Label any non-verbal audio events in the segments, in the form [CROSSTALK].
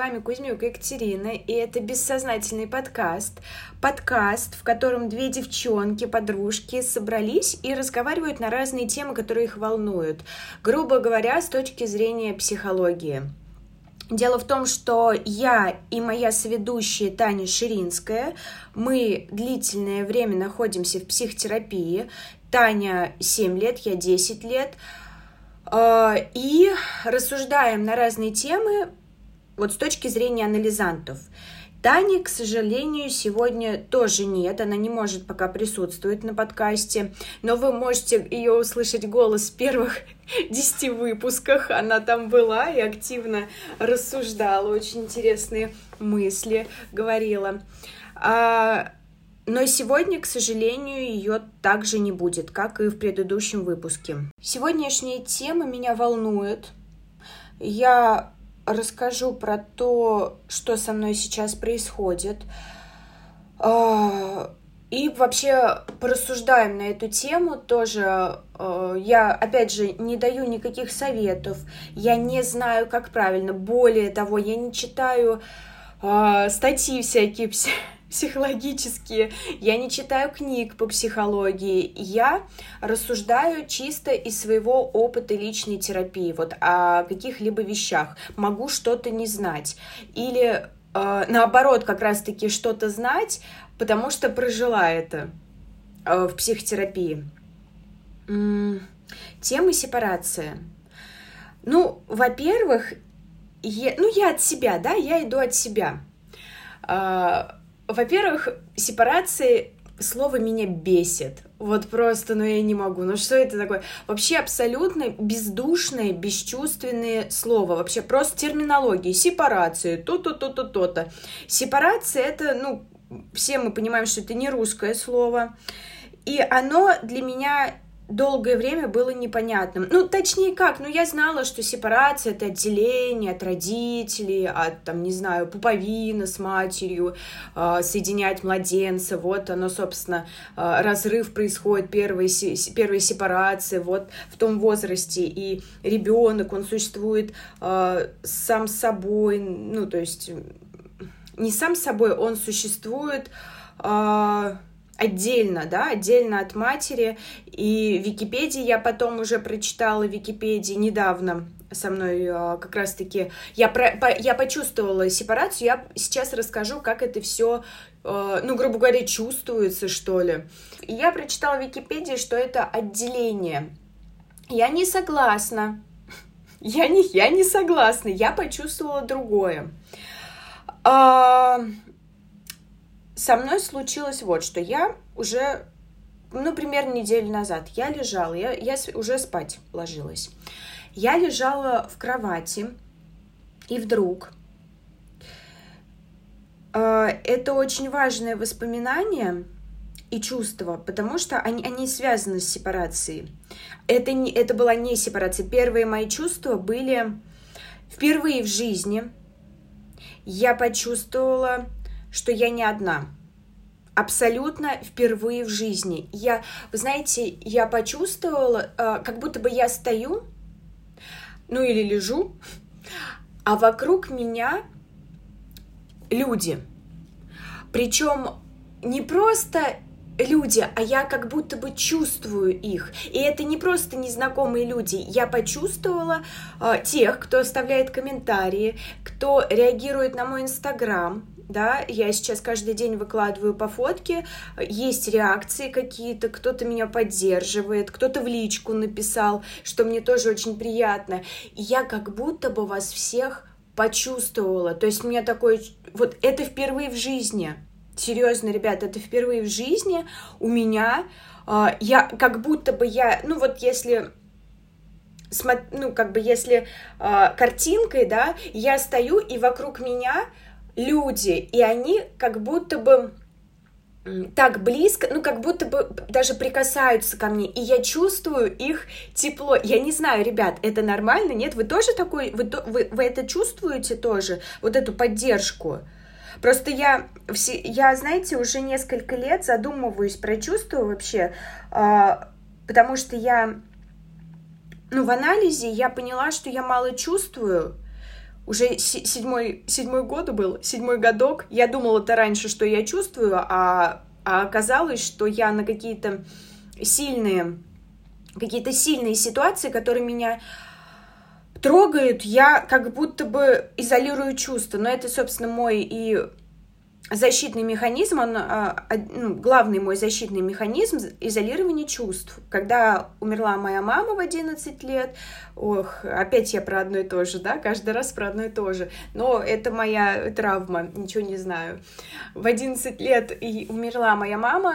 вами Кузьмюк Екатерина, и это бессознательный подкаст. Подкаст, в котором две девчонки, подружки собрались и разговаривают на разные темы, которые их волнуют. Грубо говоря, с точки зрения психологии. Дело в том, что я и моя соведущая Таня Ширинская, мы длительное время находимся в психотерапии. Таня 7 лет, я 10 лет. А, и рассуждаем на разные темы вот с точки зрения анализантов. Тани, к сожалению, сегодня тоже нет, она не может пока присутствовать на подкасте, но вы можете ее услышать голос в первых [LAUGHS] десяти выпусках, она там была и активно рассуждала, очень интересные мысли говорила. А, но сегодня, к сожалению, ее также не будет, как и в предыдущем выпуске. Сегодняшняя тема меня волнует. Я расскажу про то, что со мной сейчас происходит. А, и вообще порассуждаем на эту тему тоже. А, я, опять же, не даю никаких советов. Я не знаю, как правильно. Более того, я не читаю а, статьи всякие [LAUGHS] психологические, я не читаю книг по психологии, я рассуждаю чисто из своего опыта личной терапии, вот о каких-либо вещах, могу что-то не знать, или э, наоборот как раз-таки что-то знать, потому что прожила это э, в психотерапии. М-м, темы сепарации. Ну, во-первых, я, ну, я от себя, да, я иду от себя. А, во-первых, сепарации слово меня бесит. Вот просто, ну я не могу. Ну что это такое? Вообще абсолютно бездушное, бесчувственное слово. Вообще просто терминология. Сепарация, то-то, то-то, то-то. Сепарация это, ну, все мы понимаем, что это не русское слово. И оно для меня долгое время было непонятным. Ну, точнее как, ну, я знала, что сепарация — это отделение от родителей, от, там, не знаю, пуповина с матерью, э, соединять младенца, вот оно, собственно, э, разрыв происходит, первая, первая сепарация, вот в том возрасте, и ребенок, он существует э, сам собой, ну, то есть не сам собой, он существует... Э, отдельно, да, отдельно от матери. И Википедии я потом уже прочитала Википедии недавно со мной э, как раз-таки я про, по, я почувствовала сепарацию. Я сейчас расскажу, как это все, э, ну грубо говоря, чувствуется что ли. И я прочитала в Википедии, что это отделение. Я не согласна. [LAUGHS] Я не, я не согласна. Я почувствовала другое. А, со мной случилось вот что. Я уже, ну, примерно неделю назад я лежала, я, я уже спать ложилась. Я лежала в кровати, и вдруг э, это очень важное воспоминание и чувство, потому что они, они связаны с сепарацией. Это, не, это была не сепарация. Первые мои чувства были впервые в жизни. Я почувствовала что я не одна. Абсолютно впервые в жизни. Я, вы знаете, я почувствовала, э, как будто бы я стою, ну или лежу, а вокруг меня люди. Причем не просто люди, а я как будто бы чувствую их. И это не просто незнакомые люди. Я почувствовала э, тех, кто оставляет комментарии, кто реагирует на мой инстаграм, да, я сейчас каждый день выкладываю по фотке, есть реакции какие-то, кто-то меня поддерживает, кто-то в личку написал, что мне тоже очень приятно. И я как будто бы вас всех почувствовала. То есть у меня такое, вот это впервые в жизни. Серьезно, ребят, это впервые в жизни у меня. А, я как будто бы я, ну вот если ну, как бы если э, картинкой, да, я стою, и вокруг меня люди, и они как будто бы так близко, ну, как будто бы даже прикасаются ко мне, и я чувствую их тепло. Я не знаю, ребят, это нормально, нет? Вы тоже такой, вы, вы, вы это чувствуете тоже, вот эту поддержку? Просто я, все, я, знаете, уже несколько лет задумываюсь про чувства вообще, э, потому что я, ну, в анализе я поняла, что я мало чувствую, уже седьмой, седьмой год был, седьмой годок. Я думала это раньше, что я чувствую, а, а оказалось, что я на какие-то сильные, какие-то сильные ситуации, которые меня трогают, я как будто бы изолирую чувства. Но это, собственно, мой и защитный механизм, он, а, ну, главный мой защитный механизм изолирование чувств. Когда умерла моя мама в 11 лет, ох, опять я про одно и то же, да, каждый раз про одно и то же, но это моя травма, ничего не знаю. В 11 лет и умерла моя мама,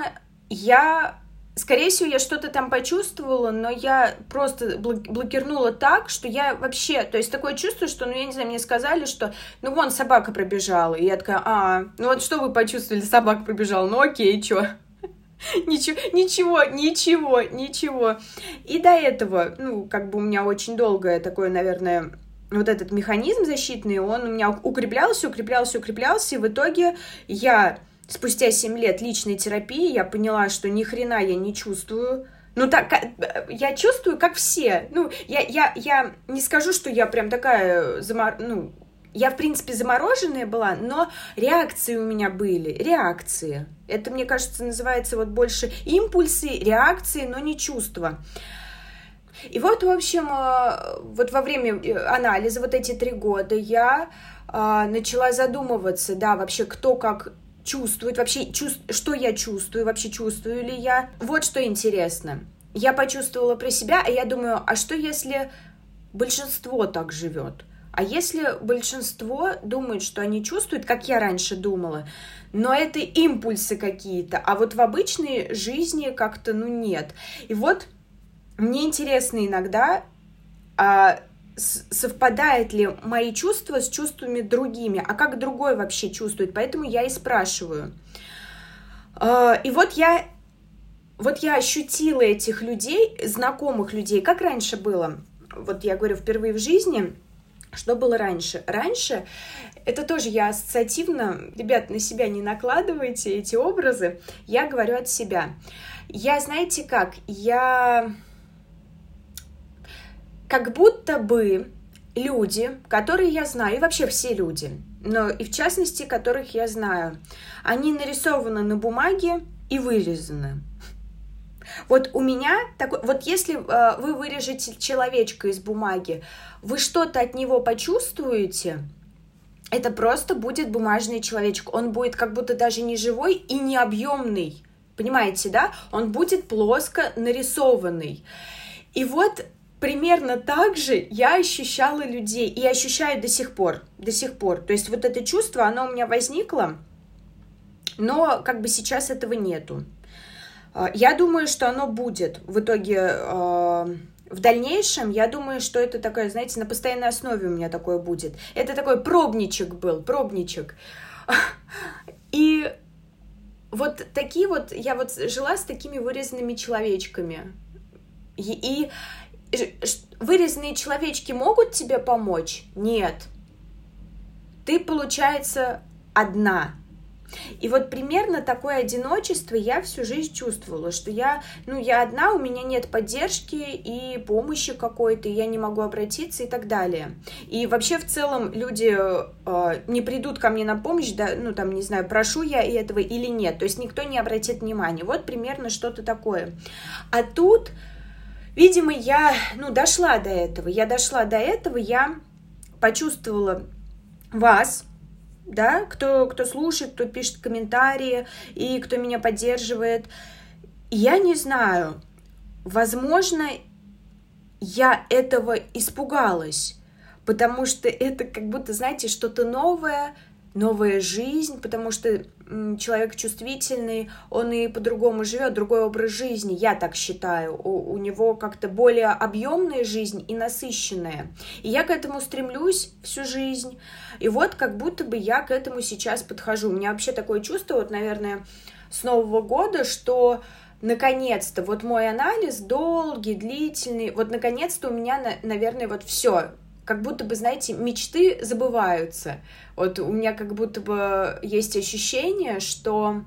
я Скорее всего, я что-то там почувствовала, но я просто блокирнула так, что я вообще... То есть такое чувство, что, ну, я не знаю, мне сказали, что, ну, вон, собака пробежала. И я такая, а, ну вот что вы почувствовали, собака пробежала, ну окей, чё? [LAUGHS] Ничего, ничего, ничего, ничего. И до этого, ну, как бы у меня очень долгое такое, наверное, вот этот механизм защитный, он у меня укреплялся, укреплялся, укреплялся, и в итоге я спустя 7 лет личной терапии я поняла, что ни хрена я не чувствую. Ну, так, я чувствую, как все. Ну, я, я, я не скажу, что я прям такая, замор... ну, я, в принципе, замороженная была, но реакции у меня были, реакции. Это, мне кажется, называется вот больше импульсы, реакции, но не чувства. И вот, в общем, э, вот во время э, анализа, вот эти три года, я начала задумываться, да, вообще, кто как чувствует, вообще чувств, что я чувствую, вообще чувствую ли я. Вот что интересно. Я почувствовала про себя, а я думаю, а что если большинство так живет? А если большинство думает, что они чувствуют, как я раньше думала, но это импульсы какие-то, а вот в обычной жизни как-то, ну, нет. И вот мне интересно иногда, а, совпадает ли мои чувства с чувствами другими, а как другой вообще чувствует, поэтому я и спрашиваю. А, и вот я, вот я ощутила этих людей, знакомых людей, как раньше было. Вот я говорю, впервые в жизни, что было раньше? Раньше, это тоже я ассоциативно, ребят, на себя не накладывайте эти образы, я говорю от себя. Я, знаете как, я как будто бы люди, которые я знаю, и вообще все люди, но и в частности, которых я знаю, они нарисованы на бумаге и вырезаны. Вот у меня такой, вот если э, вы вырежете человечка из бумаги, вы что-то от него почувствуете, это просто будет бумажный человечек. Он будет как будто даже не живой и не объемный. Понимаете, да? Он будет плоско нарисованный. И вот примерно так же я ощущала людей и ощущаю до сих пор, до сих пор. То есть вот это чувство, оно у меня возникло, но как бы сейчас этого нету. А, я думаю, что оно будет в итоге а, в дальнейшем. Я думаю, что это такое, знаете, на постоянной основе у меня такое будет. Это такой пробничек был, пробничек. И вот такие вот, я вот жила с такими вырезанными человечками. И, и вырезанные человечки могут тебе помочь? Нет. Ты, получается, одна. И вот примерно такое одиночество я всю жизнь чувствовала, что я, ну, я одна, у меня нет поддержки и помощи какой-то, я не могу обратиться и так далее. И вообще в целом люди э, не придут ко мне на помощь, да, ну, там, не знаю, прошу я этого или нет, то есть никто не обратит внимания. Вот примерно что-то такое. А тут Видимо, я, ну, дошла до этого. Я дошла до этого, я почувствовала вас, да, кто, кто слушает, кто пишет комментарии и кто меня поддерживает. Я не знаю, возможно, я этого испугалась, потому что это как будто, знаете, что-то новое, новая жизнь, потому что человек чувствительный, он и по-другому живет, другой образ жизни, я так считаю. У, у него как-то более объемная жизнь и насыщенная. И я к этому стремлюсь всю жизнь. И вот как будто бы я к этому сейчас подхожу. У меня вообще такое чувство, вот, наверное, с Нового года, что наконец-то вот мой анализ долгий, длительный, вот наконец-то у меня, наверное, вот все, как будто бы, знаете, мечты забываются. Вот у меня как будто бы есть ощущение, что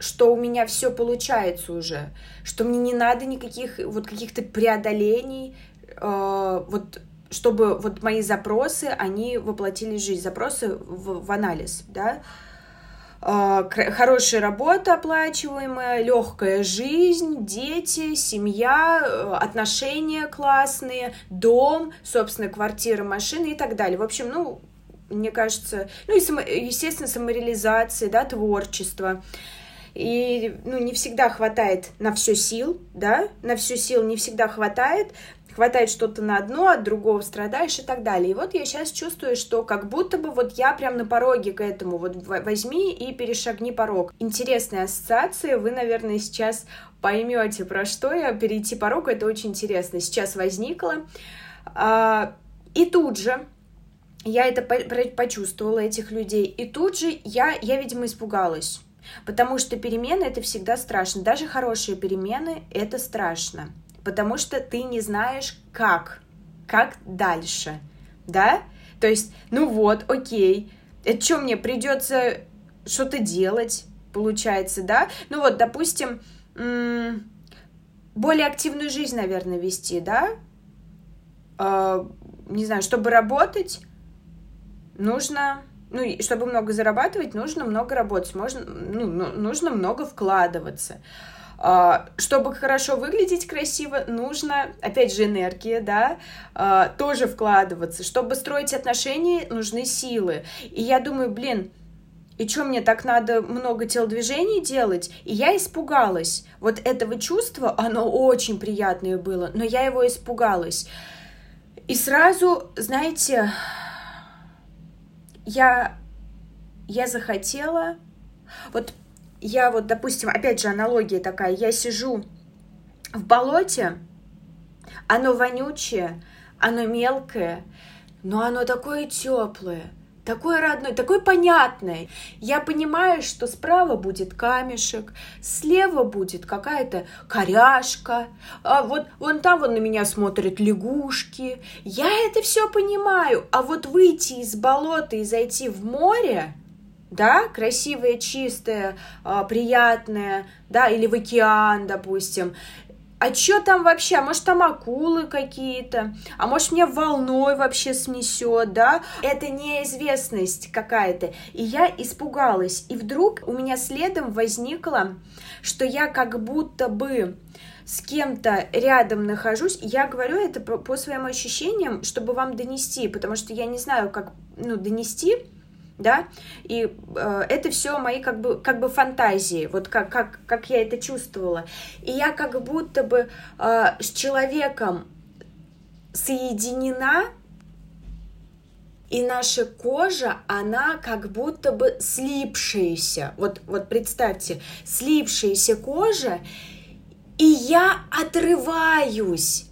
что у меня все получается уже, что мне не надо никаких вот каких-то преодолений, э, вот чтобы вот мои запросы, они воплотились в жизнь, запросы в, в анализ, да, а, хорошая работа оплачиваемая, легкая жизнь, дети, семья, э, отношения классные, дом, собственно, квартира, машина и так далее. В общем, ну, мне кажется, ну и, само, естественно, самореализация, да, творчество. И, ну, не всегда хватает на все сил, да, на все сил не всегда хватает, хватает что-то на одно, от другого страдаешь и так далее. И вот я сейчас чувствую, что как будто бы вот я прям на пороге к этому, вот возьми и перешагни порог. Интересная ассоциация, вы, наверное, сейчас поймете, про что я. Перейти порог, это очень интересно. Сейчас возникло. А, и тут же я это почувствовала, этих людей, и тут же я, я видимо, испугалась. Потому что перемены это всегда страшно. Даже хорошие перемены это страшно потому что ты не знаешь, как, как дальше, да? То есть, ну вот, окей, это что мне придется что-то делать, получается, да? Ну вот, допустим, более активную жизнь, наверное, вести, да? Э, не знаю, чтобы работать, нужно, ну, чтобы много зарабатывать, нужно много работать, можно, ну, нужно много вкладываться. А, чтобы хорошо выглядеть красиво, нужно, опять же, энергия, да, а, тоже вкладываться. Чтобы строить отношения, нужны силы. И я думаю, блин, и что мне так надо много телодвижений делать? И я испугалась. Вот этого чувства, оно очень приятное было, но я его испугалась. И сразу, знаете, я, я захотела... Вот я вот, допустим, опять же аналогия такая, я сижу в болоте, оно вонючее, оно мелкое, но оно такое теплое, такое родное, такое понятное. Я понимаю, что справа будет камешек, слева будет какая-то коряшка, а вот вон там вон на меня смотрят лягушки. Я это все понимаю, а вот выйти из болота и зайти в море – да, красивое, чистое, а, приятное, да, или в океан, допустим. А что там вообще? А может, там акулы какие-то? А может, меня волной вообще снесет, да? Это неизвестность какая-то. И я испугалась. И вдруг у меня следом возникло, что я как будто бы с кем-то рядом нахожусь, я говорю это по своим ощущениям, чтобы вам донести, потому что я не знаю, как ну, донести, да, и э, это все мои как бы, как бы фантазии, вот как, как, как я это чувствовала. И я как будто бы э, с человеком соединена, и наша кожа, она как будто бы слипшаяся. Вот, вот представьте, слипшаяся кожа, и я отрываюсь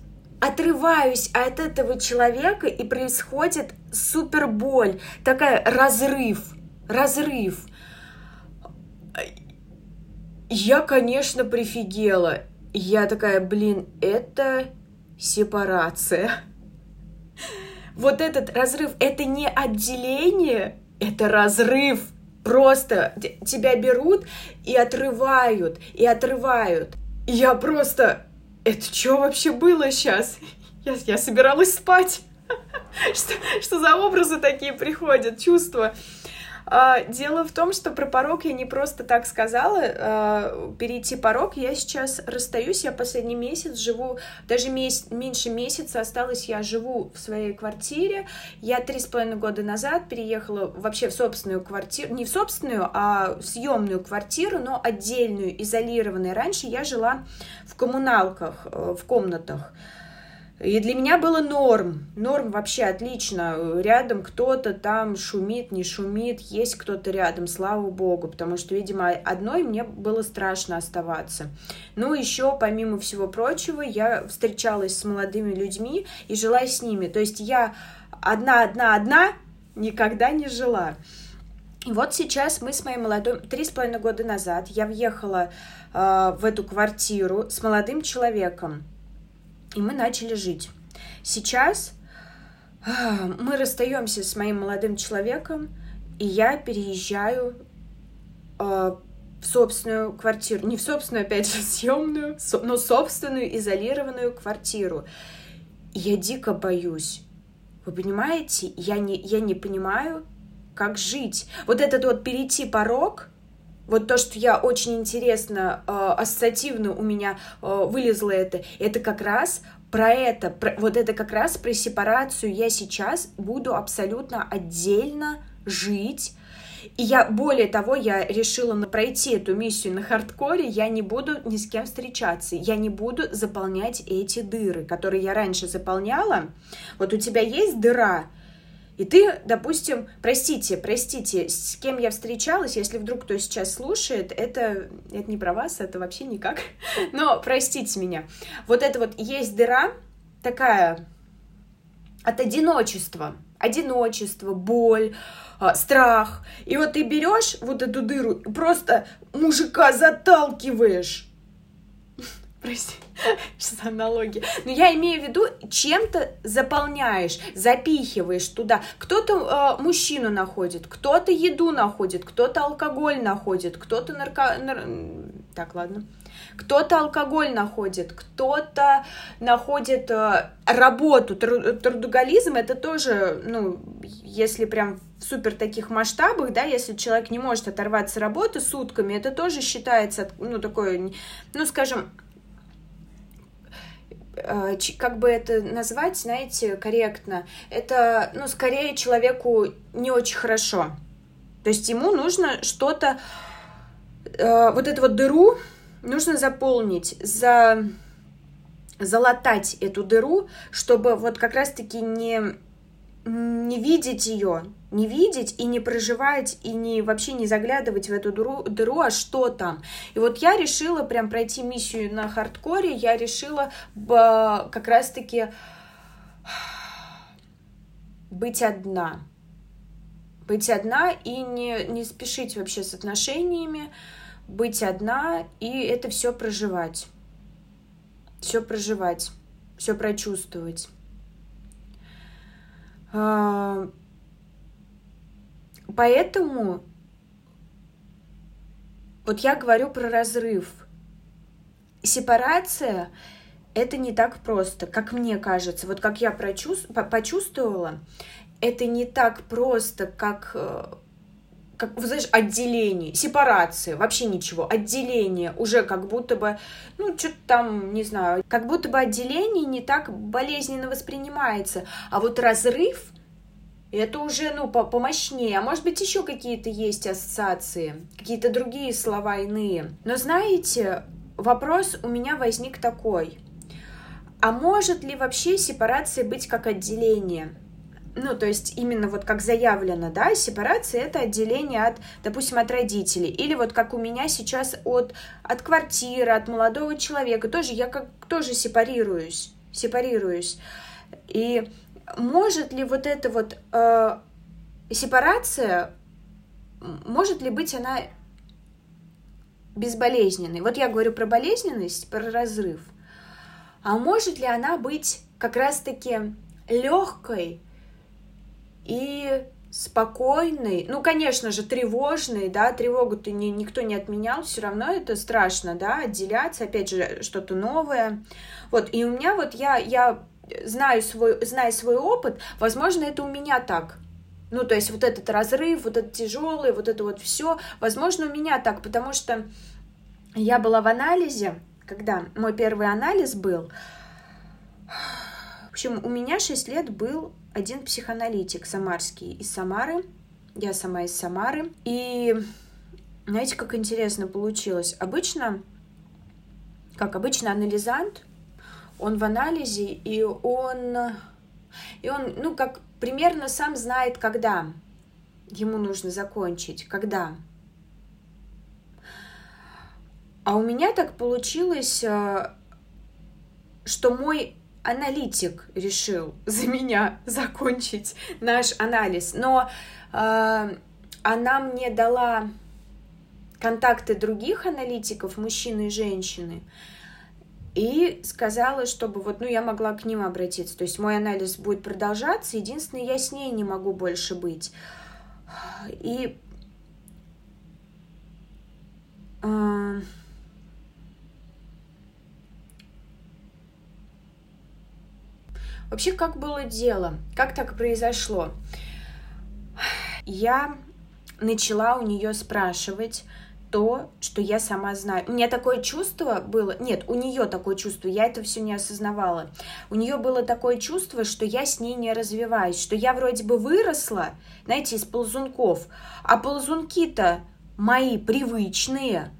отрываюсь от этого человека, и происходит супер боль, такая разрыв, разрыв. Я, конечно, прифигела. Я такая, блин, это сепарация. Вот этот разрыв, это не отделение, это разрыв. Просто тебя берут и отрывают, и отрывают. Я просто это что вообще было сейчас? Я, я собиралась спать. [LAUGHS] Что, что за образы такие приходят, чувства? А, дело в том, что про порог я не просто так сказала. А, перейти порог я сейчас расстаюсь. Я последний месяц живу, даже месяц, меньше месяца осталось, я живу в своей квартире. Я три с половиной года назад переехала вообще в собственную квартиру, не в собственную, а в съемную квартиру, но отдельную, изолированную. Раньше я жила в коммуналках, э, в комнатах. И для меня было норм. Норм вообще отлично. Рядом кто-то там шумит, не шумит, есть кто-то рядом, слава богу, потому что, видимо, одной мне было страшно оставаться. Ну, еще, помимо всего прочего, я встречалась с молодыми людьми и жила с ними. То есть я одна-одна-одна никогда не жила. И вот сейчас мы с моей молодой... Три с половиной года назад я въехала э, в эту квартиру с молодым человеком и мы начали жить. Сейчас а, мы расстаемся с моим молодым человеком, и я переезжаю э, в собственную квартиру. Не в собственную, опять же, [LAUGHS] съемную, но собственную изолированную квартиру. И я дико боюсь. Вы понимаете, я не, я не понимаю, как жить. Вот этот вот перейти порог, вот то, что я очень интересно, э, ассоциативно у меня э, вылезло это, это как раз про это, про, вот это как раз про сепарацию я сейчас буду абсолютно отдельно жить. И я, более того, я решила пройти эту миссию на хардкоре, я не буду ни с кем встречаться, я не буду заполнять эти дыры, которые я раньше заполняла. Вот у тебя есть дыра, и ты, допустим, простите, простите, с кем я встречалась, если вдруг кто сейчас слушает, это, это не про вас, это вообще никак, [LAUGHS] но простите меня. Вот это вот есть дыра такая от одиночества, одиночество, боль, а, страх. И вот ты берешь вот эту дыру просто мужика заталкиваешь. Прости, [LAUGHS] что за аналогия. Но я имею в виду, чем-то заполняешь, запихиваешь туда. Кто-то э, мужчину находит, кто-то еду находит, кто-то алкоголь находит, кто-то нарко... Нар... Так, ладно. Кто-то алкоголь находит, кто-то находит э, работу. Трудоголизм это тоже, ну, если прям в супер таких масштабах, да, если человек не может оторваться работы сутками, это тоже считается, ну, такое, ну, скажем, как бы это назвать, знаете, корректно, это, ну, скорее человеку не очень хорошо. То есть ему нужно что-то, э, вот эту вот дыру, нужно заполнить, за, залатать эту дыру, чтобы вот как раз-таки не, не видеть ее, не видеть и не проживать, и не вообще не заглядывать в эту дыру, дыру, а что там. И вот я решила прям пройти миссию на хардкоре, я решила как раз-таки быть одна. Быть одна и не, не спешить вообще с отношениями, быть одна и это все проживать. Все проживать, все прочувствовать. Поэтому вот я говорю про разрыв. Сепарация это не так просто, как мне кажется. Вот как я почувствовала, это не так просто, как э, как, знаешь, отделение, сепарация, вообще ничего, отделение уже как будто бы, ну, что-то там, не знаю, как будто бы отделение не так болезненно воспринимается, а вот разрыв, это уже, ну, по помощнее. А может быть, еще какие-то есть ассоциации, какие-то другие слова иные. Но знаете, вопрос у меня возник такой. А может ли вообще сепарация быть как отделение? ну, то есть именно вот как заявлено, да, сепарация это отделение от, допустим, от родителей, или вот как у меня сейчас от, от квартиры, от молодого человека, тоже я как тоже сепарируюсь, сепарируюсь. И может ли вот эта вот э, сепарация, может ли быть она безболезненной? Вот я говорю про болезненность, про разрыв. А может ли она быть как раз-таки легкой, и спокойный, ну, конечно же, тревожный, да, тревогу-то не, никто не отменял, все равно это страшно, да, отделяться, опять же, что-то новое. Вот, и у меня вот я, я знаю свой, знаю свой опыт, возможно, это у меня так, ну, то есть вот этот разрыв, вот этот тяжелый, вот это вот все, возможно, у меня так, потому что я была в анализе, когда мой первый анализ был, в общем, у меня 6 лет был один психоаналитик самарский из Самары. Я сама из Самары. И знаете, как интересно получилось? Обычно, как обычно, анализант, он в анализе, и он, и он, ну, как примерно сам знает, когда ему нужно закончить, когда. А у меня так получилось, э, что мой аналитик решил [LAUGHS] за меня закончить наш анализ, но э, она мне дала контакты других аналитиков, мужчины и женщины, и сказала, чтобы вот, ну, я могла к ним обратиться. То есть мой анализ будет продолжаться, единственное, я с ней не могу больше быть. И э, Вообще, как было дело? Как так произошло? Я начала у нее спрашивать, то, что я сама знаю. У меня такое чувство было, нет, у нее такое чувство, я это все не осознавала. У нее было такое чувство, что я с ней не развиваюсь, что я вроде бы выросла, знаете, из ползунков, а ползунки-то мои привычные,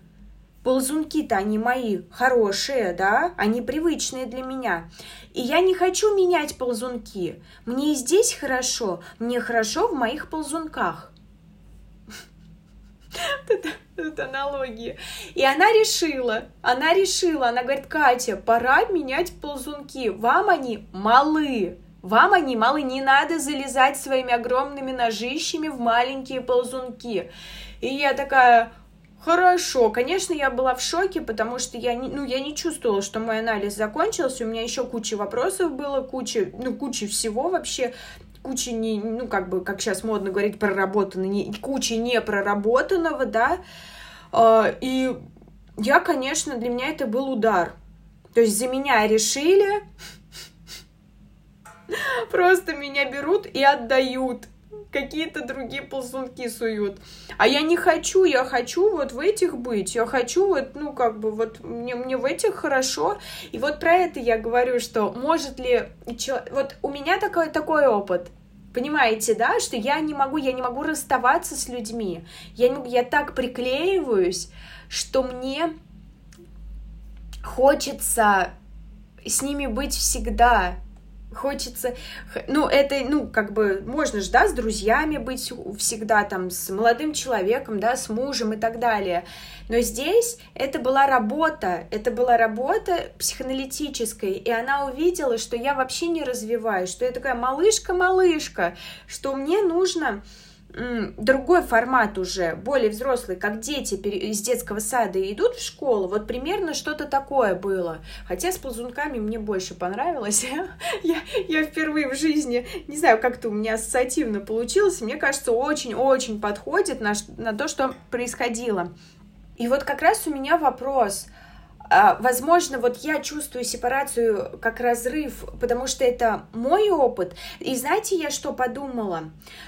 ползунки-то они мои хорошие, да, они привычные для меня. И я не хочу менять ползунки. Мне и здесь хорошо, мне хорошо в моих ползунках. [LAUGHS] Это аналогия. И она решила, она решила, она говорит, Катя, пора менять ползунки, вам они малы. Вам они малы, не надо залезать своими огромными ножищами в маленькие ползунки. И я такая, Хорошо, конечно, я была в шоке, потому что я не, ну, я не чувствовала, что мой анализ закончился, у меня еще куча вопросов было, куча, ну, куча всего вообще, куча не, ну, как бы, как сейчас модно говорить, проработанного, не, куча непроработанного, да, а, и я, конечно, для меня это был удар. То есть за меня решили, [LAUGHS] просто меня берут и отдают какие-то другие ползунки суют. А я не хочу, я хочу вот в этих быть, я хочу вот, ну, как бы, вот мне, мне в этих хорошо. И вот про это я говорю, что может ли... Вот у меня такой, такой опыт. Понимаете, да, что я не могу, я не могу расставаться с людьми. Я, не я так приклеиваюсь, что мне хочется с ними быть всегда хочется, ну, это, ну, как бы, можно же, да, с друзьями быть всегда, там, с молодым человеком, да, с мужем и так далее. Но здесь это была работа, это была работа психоаналитическая, и она увидела, что я вообще не развиваюсь, что я такая малышка-малышка, что мне нужно другой формат уже, более взрослый, как дети из детского сада идут в школу, вот примерно что-то такое было. Хотя с ползунками мне больше понравилось. [LAUGHS] я, я впервые в жизни, не знаю, как-то у меня ассоциативно получилось, мне кажется, очень-очень подходит на, на то, что происходило. И вот как раз у меня вопрос – возможно, вот я чувствую сепарацию как разрыв, потому что это мой опыт. И знаете, я что подумала?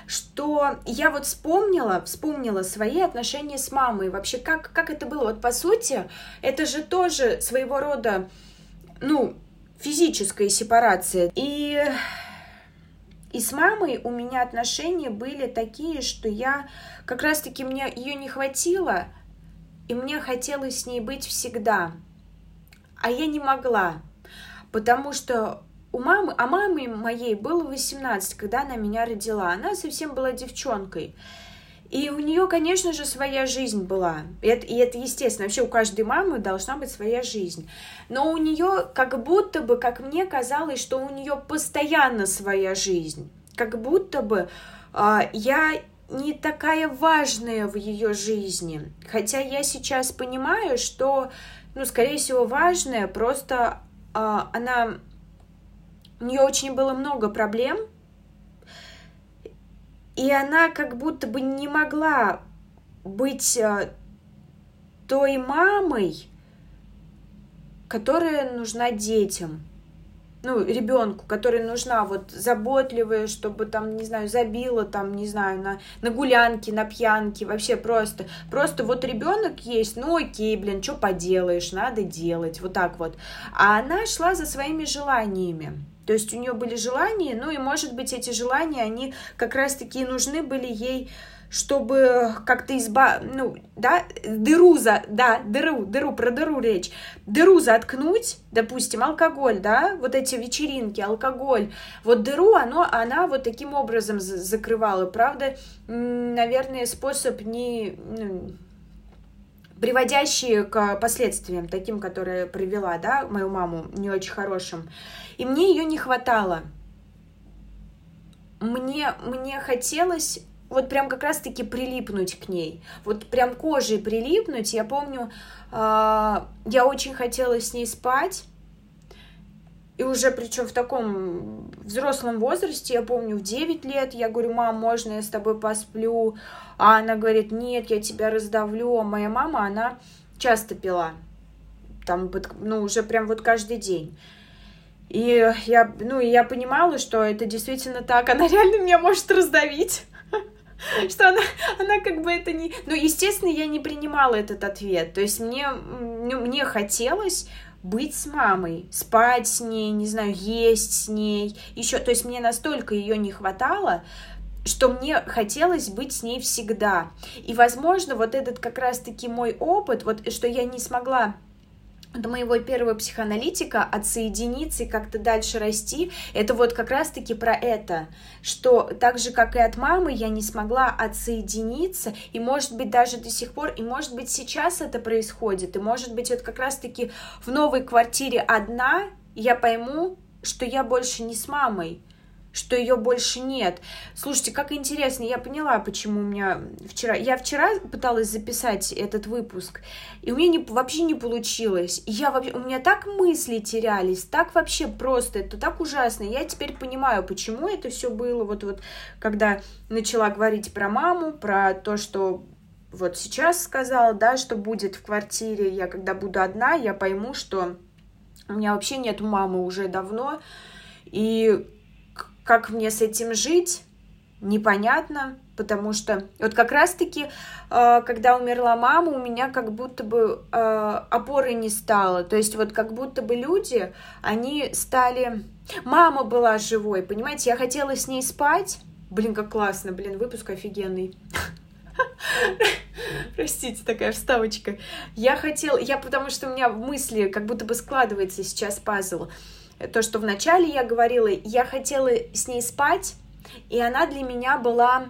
Что я вот вспомнила, вспомнила свои отношения с мамой. Вообще, как, как это было? Вот по сути, это же тоже своего рода, ну, физическая сепарация. И и с мамой у меня отношения были такие, что я как раз-таки мне ее не хватило, и мне хотелось с ней быть всегда. А я не могла, потому что у мамы, а маме моей было 18, когда она меня родила. Она совсем была девчонкой. И у нее, конечно же, своя жизнь была. И это, и это естественно. Вообще у каждой мамы должна быть своя жизнь. Но у нее как будто бы, как мне казалось, что у нее постоянно своя жизнь. Как будто бы э, я не такая важная в ее жизни. Хотя я сейчас понимаю, что ну, скорее всего, важная, просто а, она... У нее очень было много проблем, и она как будто бы не могла быть а, той мамой, которая нужна детям ну, ребенку, которой нужна вот заботливая, чтобы там, не знаю, забила там, не знаю, на, на гулянки, на пьянки, вообще просто, просто вот ребенок есть, ну окей, блин, что поделаешь, надо делать, вот так вот. А она шла за своими желаниями. То есть у нее были желания, ну и, может быть, эти желания, они как раз-таки нужны были ей чтобы как-то изба... ну, да, дыру за... да, дыру, дыру, про дыру речь, дыру заткнуть, допустим, алкоголь, да, вот эти вечеринки, алкоголь, вот дыру, оно, она вот таким образом закрывала, правда, наверное, способ не... Ну, приводящий к последствиям, таким, которые привела, да, мою маму, не очень хорошим. И мне ее не хватало. Мне, мне хотелось вот прям как раз-таки прилипнуть к ней, вот прям кожей прилипнуть. Я помню, э, я очень хотела с ней спать, и уже причем в таком взрослом возрасте, я помню, в 9 лет, я говорю, мам, можно я с тобой посплю? А она говорит, нет, я тебя раздавлю. А моя мама, она часто пила, там, ну, уже прям вот каждый день. И я, ну, я понимала, что это действительно так, она [LAUGHS] реально меня может раздавить. [LAUGHS] Что она, она как бы это не... Ну, естественно, я не принимала этот ответ. То есть мне, ну, мне хотелось быть с мамой, спать с ней, не знаю, есть с ней, еще, то есть мне настолько ее не хватало, что мне хотелось быть с ней всегда. И, возможно, вот этот как раз-таки мой опыт, вот что я не смогла до моего первого психоаналитика отсоединиться и как-то дальше расти, это вот как раз-таки про это, что так же, как и от мамы, я не смогла отсоединиться, и может быть даже до сих пор, и может быть сейчас это происходит, и может быть вот как раз-таки в новой квартире одна я пойму, что я больше не с мамой, что ее больше нет. Слушайте, как интересно, я поняла, почему у меня вчера... Я вчера пыталась записать этот выпуск, и у меня не, вообще не получилось. я вообще... У меня так мысли терялись, так вообще просто, это так ужасно. Я теперь понимаю, почему это все было, вот, вот, когда начала говорить про маму, про то, что вот сейчас сказала, да, что будет в квартире, я когда буду одна, я пойму, что у меня вообще нет мамы уже давно, и как мне с этим жить, непонятно, потому что вот как раз-таки, э, когда умерла мама, у меня как будто бы э, опоры не стало. То есть вот как будто бы люди, они стали... Мама была живой, понимаете, я хотела с ней спать. Блин, как классно, блин, выпуск офигенный. [LAUGHS] Простите, такая вставочка. Я хотела, я потому что у меня мысли как будто бы складывается сейчас пазл то, что вначале я говорила, я хотела с ней спать, и она для меня была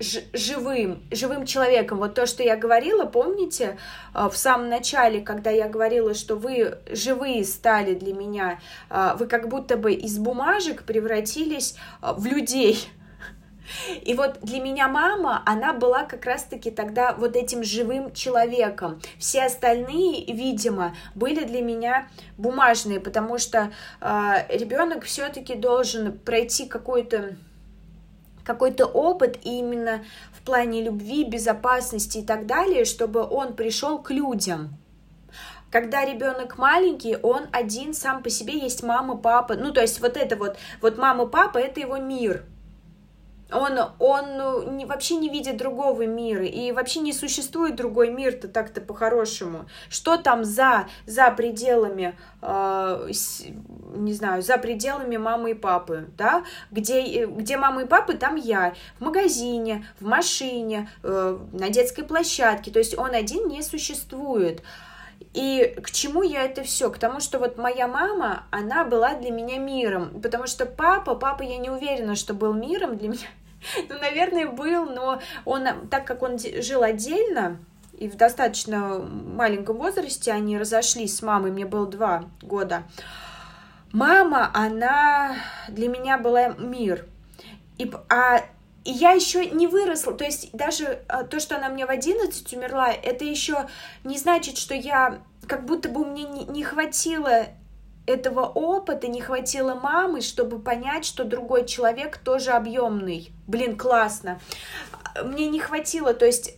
живым, живым человеком. Вот то, что я говорила, помните, э, в самом начале, когда я говорила, что вы живые стали для меня, э, вы как будто бы из бумажек превратились э, в людей. И вот для меня мама, она была как раз-таки тогда вот этим живым человеком. Все остальные, видимо, были для меня бумажные, потому что э, ребенок все-таки должен пройти какой-то какой-то опыт именно в плане любви, безопасности и так далее, чтобы он пришел к людям. Когда ребенок маленький, он один сам по себе есть мама, папа. Ну, то есть вот это вот, вот мама, папа, это его мир – он, он ну, не, вообще не видит другого мира, и вообще не существует другой мир-то так-то по-хорошему. Что там за, за пределами, э, не знаю, за пределами мамы и папы, да? Где, где мама и папа, там я. В магазине, в машине, э, на детской площадке. То есть он один не существует. И к чему я это все? К тому, что вот моя мама, она была для меня миром, потому что папа, папа, я не уверена, что был миром для меня. [LAUGHS] Ну, наверное, был, но он, так как он жил отдельно, и в достаточно маленьком возрасте они разошлись с мамой, мне было два года. Мама, она для меня была мир. И, а и я еще не выросла, то есть даже а, то, что она мне в 11 умерла, это еще не значит, что я, как будто бы мне не, не хватило этого опыта, не хватило мамы, чтобы понять, что другой человек тоже объемный. Блин, классно. Мне не хватило, то есть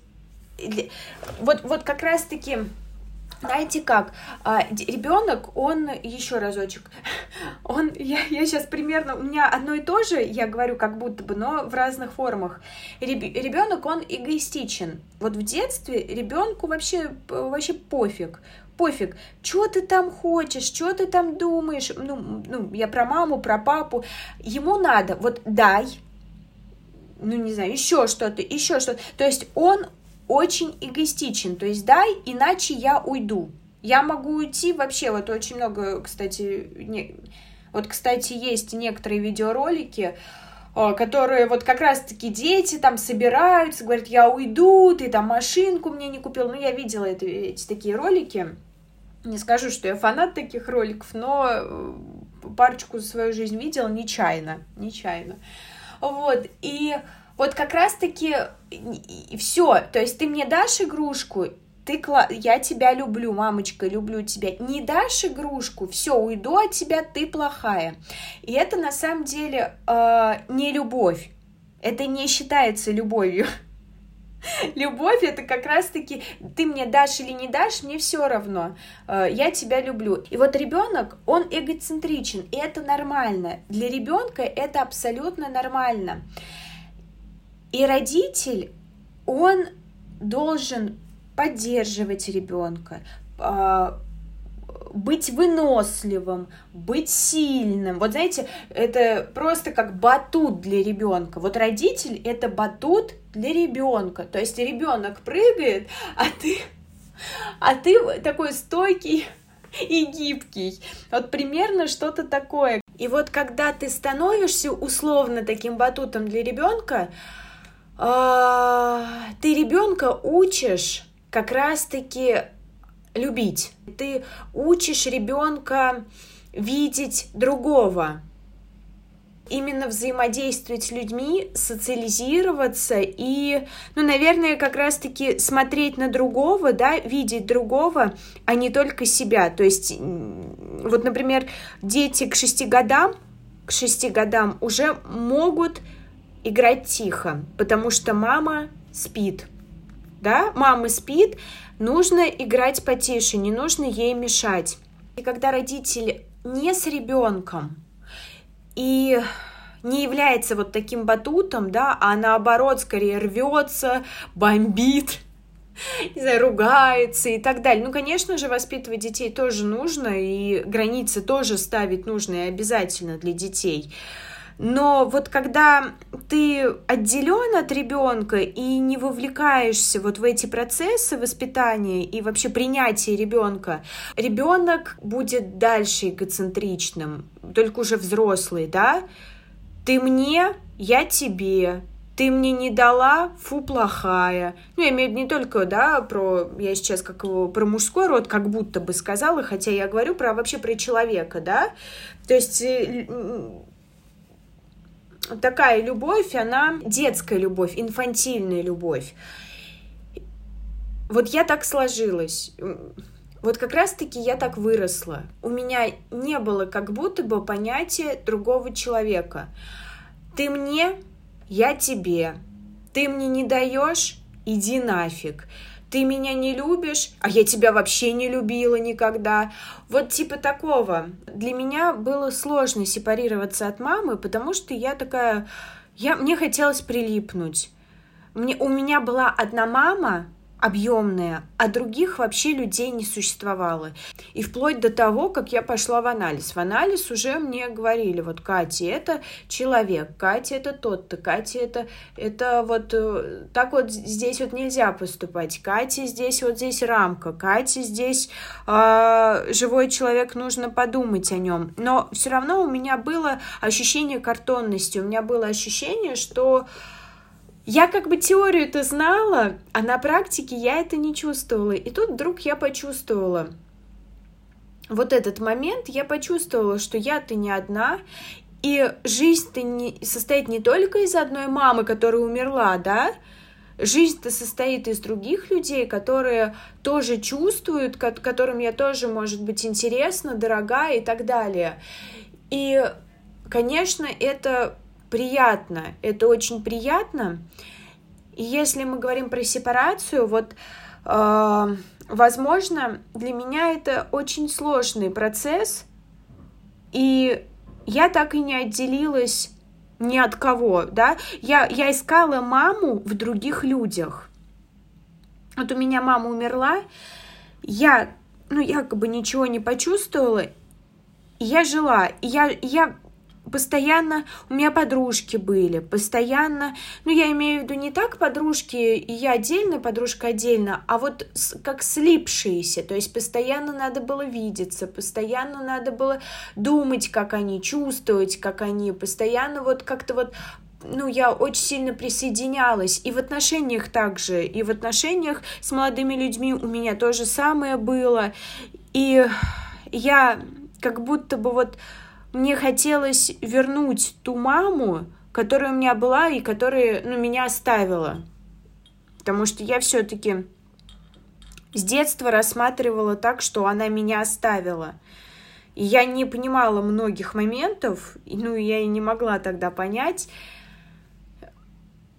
вот, вот как раз-таки знаете как, а, ребенок, он еще разочек, [LAUGHS] он, я, я сейчас примерно, у меня одно и то же, я говорю как будто бы, но в разных формах. Ребенок, он эгоистичен. Вот в детстве ребенку вообще, вообще пофиг. Пофиг, что ты там хочешь, что ты там думаешь, ну, ну, я про маму, про папу, ему надо, вот дай, ну, не знаю, еще что-то, еще что-то, то есть он очень эгоистичен, то есть дай, иначе я уйду. Я могу уйти вообще, вот очень много, кстати, не... вот, кстати, есть некоторые видеоролики, э, которые вот как раз-таки дети там собираются, говорят, я уйду, ты там машинку мне не купил. Ну, я видела это, эти такие ролики. Не скажу, что я фанат таких роликов, но э, парочку за свою жизнь видела нечаянно, нечаянно. Вот, и вот как раз-таки все, то есть ты мне дашь игрушку, ты, я тебя люблю, мамочка, люблю тебя. Не дашь игрушку, все, уйду от тебя, ты плохая. И это на самом деле э, не любовь. Это не считается любовью. [LAUGHS] Любовь это как раз-таки ты мне дашь или не дашь, мне все равно. Э, я тебя люблю. И вот ребенок, он эгоцентричен, и это нормально. Для ребенка это абсолютно нормально. И родитель, он должен поддерживать ребенка, а, быть выносливым, быть сильным. Вот знаете, это просто как батут для ребенка. Вот родитель это батут для ребенка. То есть ребенок прыгает, а ты, а ты такой стойкий и гибкий. Вот примерно что-то такое. И вот когда ты становишься условно таким батутом для ребенка, ты ребенка учишь как раз-таки любить. Ты учишь ребенка видеть другого, именно взаимодействовать с людьми, социализироваться и, ну, наверное, как раз-таки смотреть на другого, да, видеть другого, а не только себя. То есть, вот, например, дети к шести годам, к шести годам уже могут играть тихо, потому что мама спит, да, мама спит, нужно играть потише, не нужно ей мешать. И когда родитель не с ребенком и не является вот таким батутом, да, а наоборот скорее рвется, бомбит, [LAUGHS] не знаю, ругается и так далее. Ну, конечно же, воспитывать детей тоже нужно, и границы тоже ставить нужно и обязательно для детей. Но вот когда ты отделен от ребенка и не вовлекаешься вот в эти процессы воспитания и вообще принятия ребенка, ребенок будет дальше эгоцентричным, только уже взрослый, да? Ты мне, я тебе, ты мне не дала, фу, плохая. Ну, я имею в виду не только, да, про, я сейчас как про мужской род как будто бы сказала, хотя я говорю про вообще про человека, да. То есть э, такая любовь, она детская любовь, инфантильная любовь. Вот я так сложилась. Вот как раз-таки я так выросла. У меня не было как будто бы понятия другого человека. Ты мне, я тебе. Ты мне не даешь, иди нафиг ты меня не любишь, а я тебя вообще не любила никогда. Вот типа такого. Для меня было сложно сепарироваться от мамы, потому что я такая... Я, мне хотелось прилипнуть. Мне, у меня была одна мама, объемная, а других вообще людей не существовало. И вплоть до того, как я пошла в анализ. В анализ уже мне говорили, вот Катя это человек, Катя это тот-то, Катя это, это вот э, так вот здесь вот нельзя поступать, Катя здесь вот здесь рамка, Катя здесь э, живой человек, нужно подумать о нем. Но все равно у меня было ощущение картонности, у меня было ощущение, что я как бы теорию это знала, а на практике я это не чувствовала. И тут вдруг я почувствовала вот этот момент, я почувствовала, что я-то не одна, и жизнь-то не, состоит не только из одной мамы, которая умерла, да, жизнь-то состоит из других людей, которые тоже чувствуют, которым я тоже, может быть, интересна, дорога и так далее. И, конечно, это приятно, это очень приятно. И если мы говорим про сепарацию, вот, э, возможно, для меня это очень сложный процесс, и я так и не отделилась ни от кого, да, я, я искала маму в других людях. Вот у меня мама умерла, я, ну, якобы ничего не почувствовала, я жила, я, я постоянно у меня подружки были, постоянно, ну, я имею в виду не так подружки, и я отдельно, подружка отдельно, а вот как слипшиеся, то есть постоянно надо было видеться, постоянно надо было думать, как они, чувствовать, как они, постоянно вот как-то вот ну, я очень сильно присоединялась. И в отношениях также, и в отношениях с молодыми людьми у меня то же самое было. И я как будто бы вот мне хотелось вернуть ту маму, которая у меня была и которая ну, меня оставила. Потому что я все-таки с детства рассматривала так, что она меня оставила. И я не понимала многих моментов, ну, я и не могла тогда понять.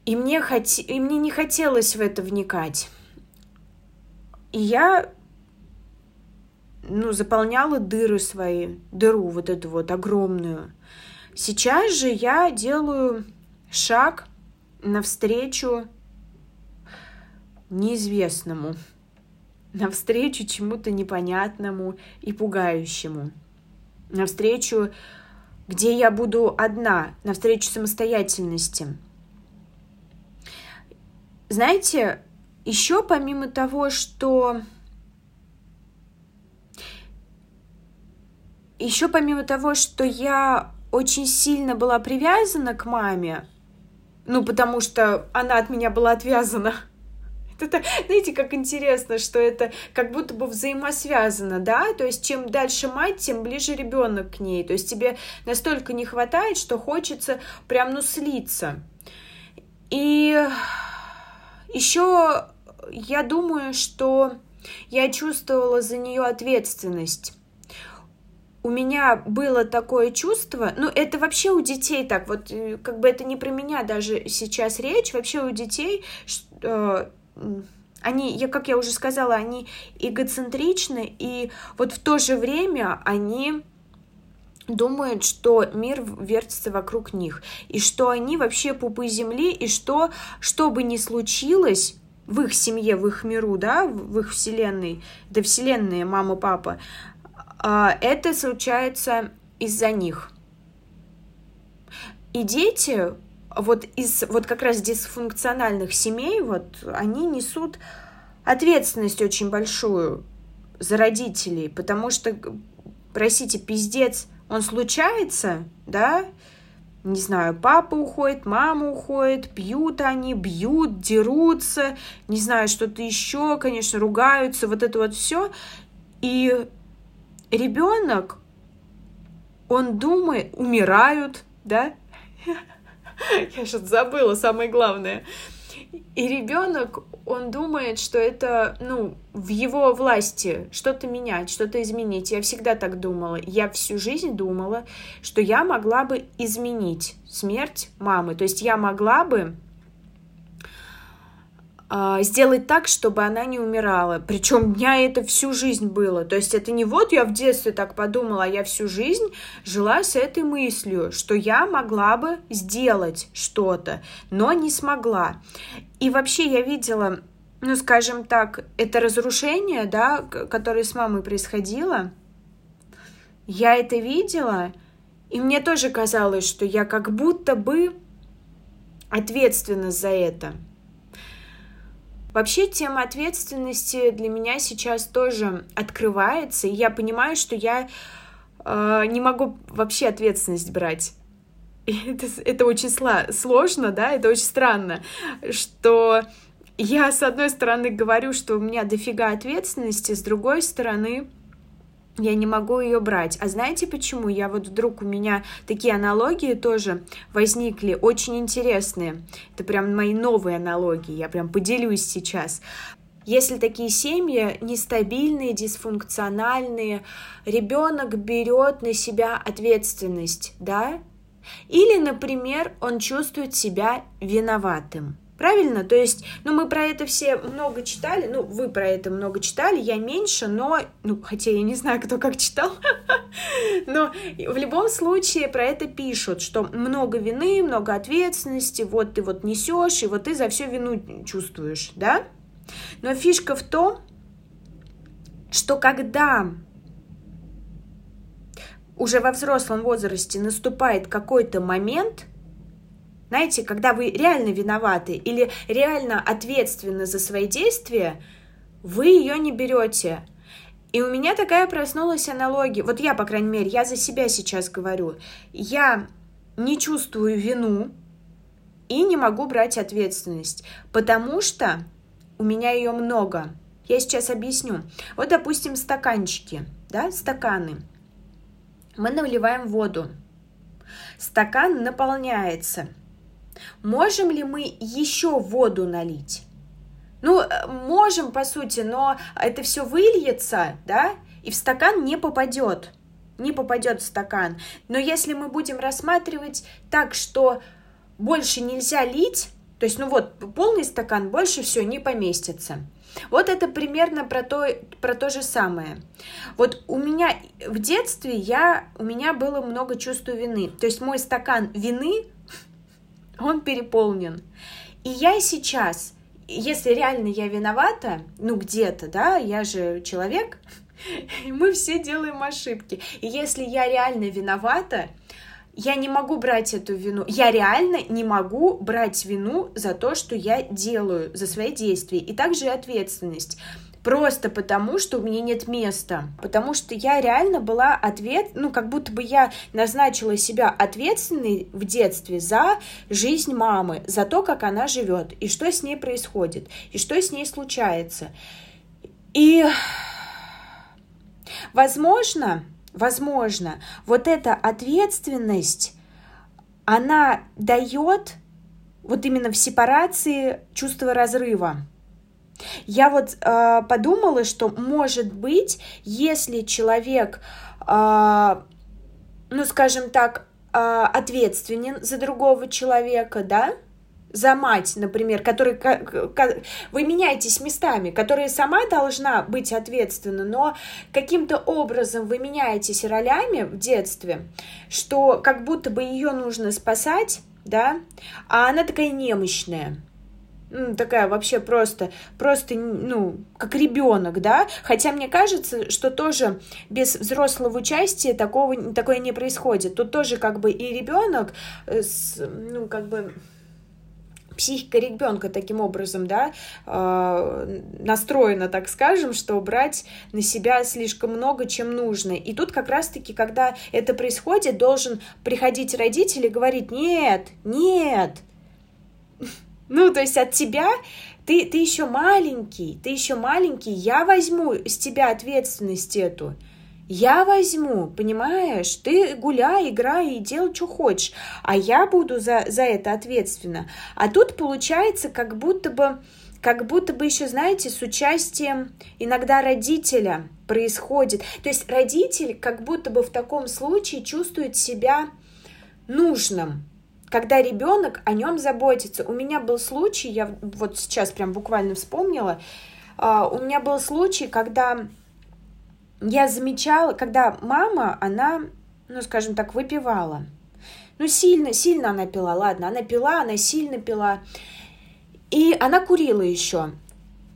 И мне, хот... и мне не хотелось в это вникать. И я ну, заполняла дыры свои, дыру вот эту вот огромную. Сейчас же я делаю шаг навстречу неизвестному, навстречу чему-то непонятному и пугающему, навстречу, где я буду одна, навстречу самостоятельности. Знаете, еще помимо того, что еще помимо того, что я очень сильно была привязана к маме, ну, потому что она от меня была отвязана. [LAUGHS] Это, знаете, как интересно, что это как будто бы взаимосвязано, да? То есть, чем дальше мать, тем ближе ребенок к ней. То есть, тебе настолько не хватает, что хочется прям, ну, слиться. И еще я думаю, что я чувствовала за нее ответственность у меня было такое чувство, ну это вообще у детей так, вот э, как бы это не про меня даже сейчас речь, вообще у детей, э, они, я, как я уже сказала, они эгоцентричны, и вот в то же время они думают, что мир вертится вокруг них, и что они вообще пупы земли, и что, что бы ни случилось, в их семье, в их миру, да, в их вселенной, да вселенная, мама, папа, это случается из-за них. И дети вот из вот как раз дисфункциональных семей, вот они несут ответственность очень большую за родителей, потому что, простите, пиздец, он случается, да, не знаю, папа уходит, мама уходит, пьют они, бьют, дерутся, не знаю, что-то еще, конечно, ругаются, вот это вот все. И ребенок, он думает, умирают, да? Я что-то забыла, самое главное. И ребенок, он думает, что это, ну, в его власти что-то менять, что-то изменить. Я всегда так думала. Я всю жизнь думала, что я могла бы изменить смерть мамы. То есть я могла бы сделать так, чтобы она не умирала. Причем у меня это всю жизнь было. То есть это не вот я в детстве так подумала, а я всю жизнь жила с этой мыслью, что я могла бы сделать что-то, но не смогла. И вообще я видела, ну, скажем так, это разрушение, да, которое с мамой происходило. Я это видела, и мне тоже казалось, что я как будто бы ответственна за это. Вообще тема ответственности для меня сейчас тоже открывается, и я понимаю, что я э, не могу вообще ответственность брать. Это, это очень сложно, да, это очень странно, что я, с одной стороны, говорю, что у меня дофига ответственности, с другой стороны, я не могу ее брать. А знаете почему? Я вот вдруг у меня такие аналогии тоже возникли, очень интересные. Это прям мои новые аналогии, я прям поделюсь сейчас. Если такие семьи нестабильные, дисфункциональные, ребенок берет на себя ответственность, да? Или, например, он чувствует себя виноватым. Правильно? То есть, ну, мы про это все много читали, ну, вы про это много читали, я меньше, но, ну, хотя я не знаю, кто как читал, [LAUGHS] но в любом случае про это пишут, что много вины, много ответственности, вот ты вот несешь, и вот ты за всю вину чувствуешь, да? Но фишка в том, что когда уже во взрослом возрасте наступает какой-то момент – знаете, когда вы реально виноваты или реально ответственны за свои действия, вы ее не берете. И у меня такая проснулась аналогия. Вот я, по крайней мере, я за себя сейчас говорю. Я не чувствую вину и не могу брать ответственность, потому что у меня ее много. Я сейчас объясню. Вот, допустим, стаканчики, да, стаканы. Мы наливаем воду. Стакан наполняется – Можем ли мы еще воду налить? Ну, э, можем, по сути, но это все выльется, да, и в стакан не попадет. Не попадет в стакан. Но если мы будем рассматривать так, что больше нельзя лить, То есть, ну вот, полный стакан больше все не поместится. Вот это примерно про то, про то же самое. Вот у меня в детстве я, у меня было много чувства вины. То есть мой стакан вины, он переполнен. И я сейчас, если реально я виновата, ну где-то, да, я же человек, [LAUGHS] мы все делаем ошибки. И если я реально виновата, я не могу брать эту вину. Я реально не могу брать вину за то, что я делаю, за свои действия. И также и ответственность. Просто потому, что у меня нет места. Потому что я реально была ответ, ну, как будто бы я назначила себя ответственной в детстве за жизнь мамы, за то, как она живет, и что с ней происходит, и что с ней случается. И, возможно, возможно, вот эта ответственность, она дает вот именно в сепарации чувство разрыва. Я вот э, подумала, что может быть, если человек, э, ну скажем так, э, ответственен за другого человека, да, за мать, например, который вы меняетесь местами, которая сама должна быть ответственна, но каким-то образом вы меняетесь ролями в детстве, что как будто бы ее нужно спасать, да, а она такая немощная ну, такая вообще просто, просто, ну, как ребенок, да, хотя мне кажется, что тоже без взрослого участия такого, такое не происходит. Тут тоже как бы и ребенок, э, ну, как бы психика ребенка таким образом, да, э, настроена, так скажем, что брать на себя слишком много, чем нужно. И тут как раз-таки, когда это происходит, должен приходить родитель и говорить, нет, нет, ну, то есть от тебя ты, ты еще маленький, ты еще маленький, я возьму с тебя ответственность эту. Я возьму, понимаешь? Ты гуляй, играй и делай, что хочешь. А я буду за, за это ответственна. А тут получается, как будто бы как будто бы еще, знаете, с участием иногда родителя происходит. То есть родитель как будто бы в таком случае чувствует себя нужным, когда ребенок о нем заботится. У меня был случай, я вот сейчас прям буквально вспомнила, а, у меня был случай, когда я замечала, когда мама, она, ну, скажем так, выпивала. Ну, сильно, сильно она пила, ладно, она пила, она сильно пила. И она курила еще.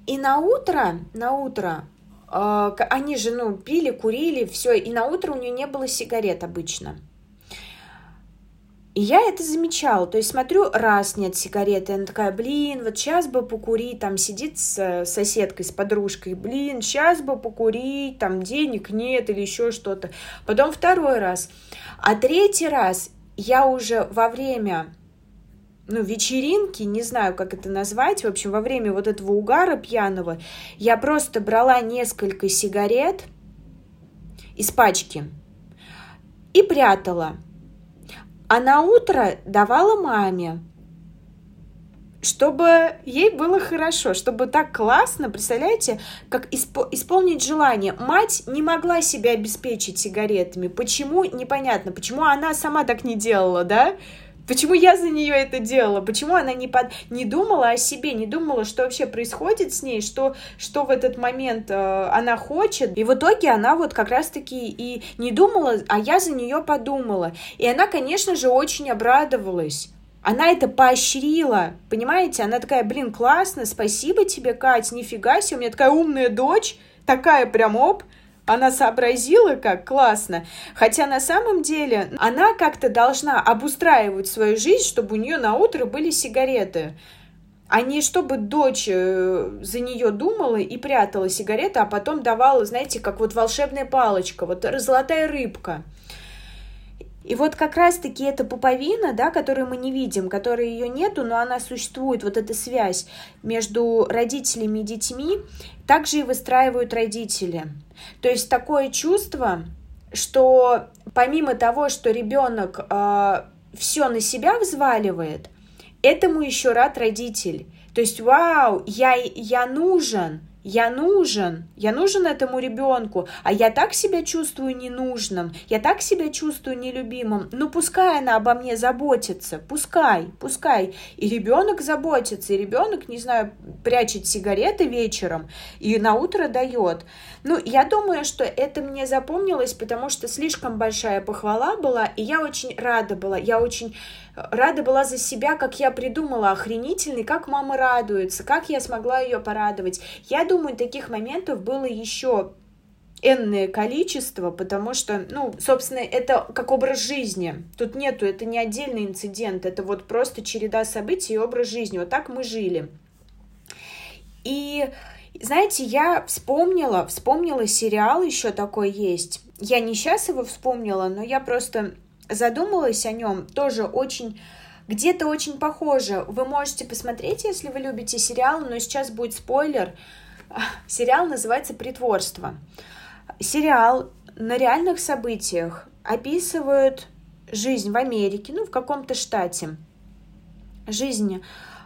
И на утро, на утро, э, они же, ну, пили, курили, все, и на утро у нее не было сигарет обычно. И я это замечала, то есть смотрю, раз нет сигареты, она такая, блин, вот сейчас бы покурить, там сидит с соседкой, с подружкой, блин, сейчас бы покурить, там денег нет или еще что-то. Потом второй раз. А третий раз я уже во время ну, вечеринки, не знаю, как это назвать, в общем, во время вот этого угара пьяного, я просто брала несколько сигарет из пачки и прятала а на утро давала маме, чтобы ей было хорошо, чтобы так классно, представляете, как исп- исполнить желание. Мать не могла себя обеспечить сигаретами. Почему? Непонятно. Почему она сама так не делала, да? Почему я за нее это делала? Почему она не, под... не думала о себе, не думала, что вообще происходит с ней, что, что в этот момент э, она хочет? И в итоге она вот как раз-таки и не думала, а я за нее подумала. И она, конечно же, очень обрадовалась. Она это поощрила, понимаете? Она такая, блин, классно, спасибо тебе, Кать, нифига себе, у меня такая умная дочь, такая прям оп, она сообразила, как классно. Хотя на самом деле она как-то должна обустраивать свою жизнь, чтобы у нее на утро были сигареты. А не чтобы дочь э, за нее думала и прятала сигареты, а потом давала, знаете, как вот волшебная палочка, вот золотая рыбка. И вот как раз-таки эта пуповина, да, которую мы не видим, которой ее нету, но она существует, вот эта связь между родителями и детьми, также и выстраивают родители. То есть такое чувство, что помимо того, что ребенок э, а, все на себя взваливает, этому еще рад родитель. То есть, вау, я, я нужен, я нужен, я нужен этому ребенку, а я так себя чувствую ненужным, я так себя чувствую нелюбимым, ну пускай она обо мне заботится, пускай, пускай. И ребенок заботится, и ребенок, не знаю, прячет сигареты вечером и на утро дает. Ну, я думаю, что это мне запомнилось, потому что слишком большая похвала была, и я очень рада была, я очень рада была за себя, как я придумала охренительный, как мама радуется, как я смогла ее порадовать. Я думаю, таких моментов было еще энное количество, потому что, ну, собственно, это как образ жизни. Тут нету, это не отдельный инцидент, это вот просто череда событий и образ жизни. Вот так мы жили. И, знаете, я вспомнила, вспомнила сериал еще такой есть. Я не сейчас его вспомнила, но я просто задумалась о нем, тоже очень где-то очень похоже. Вы можете посмотреть, если вы любите сериал, но сейчас будет спойлер. [LAUGHS] Сериал называется «Притворство». Сериал на реальных событиях описывают жизнь в Америке, ну, в каком-то штате. Жизнь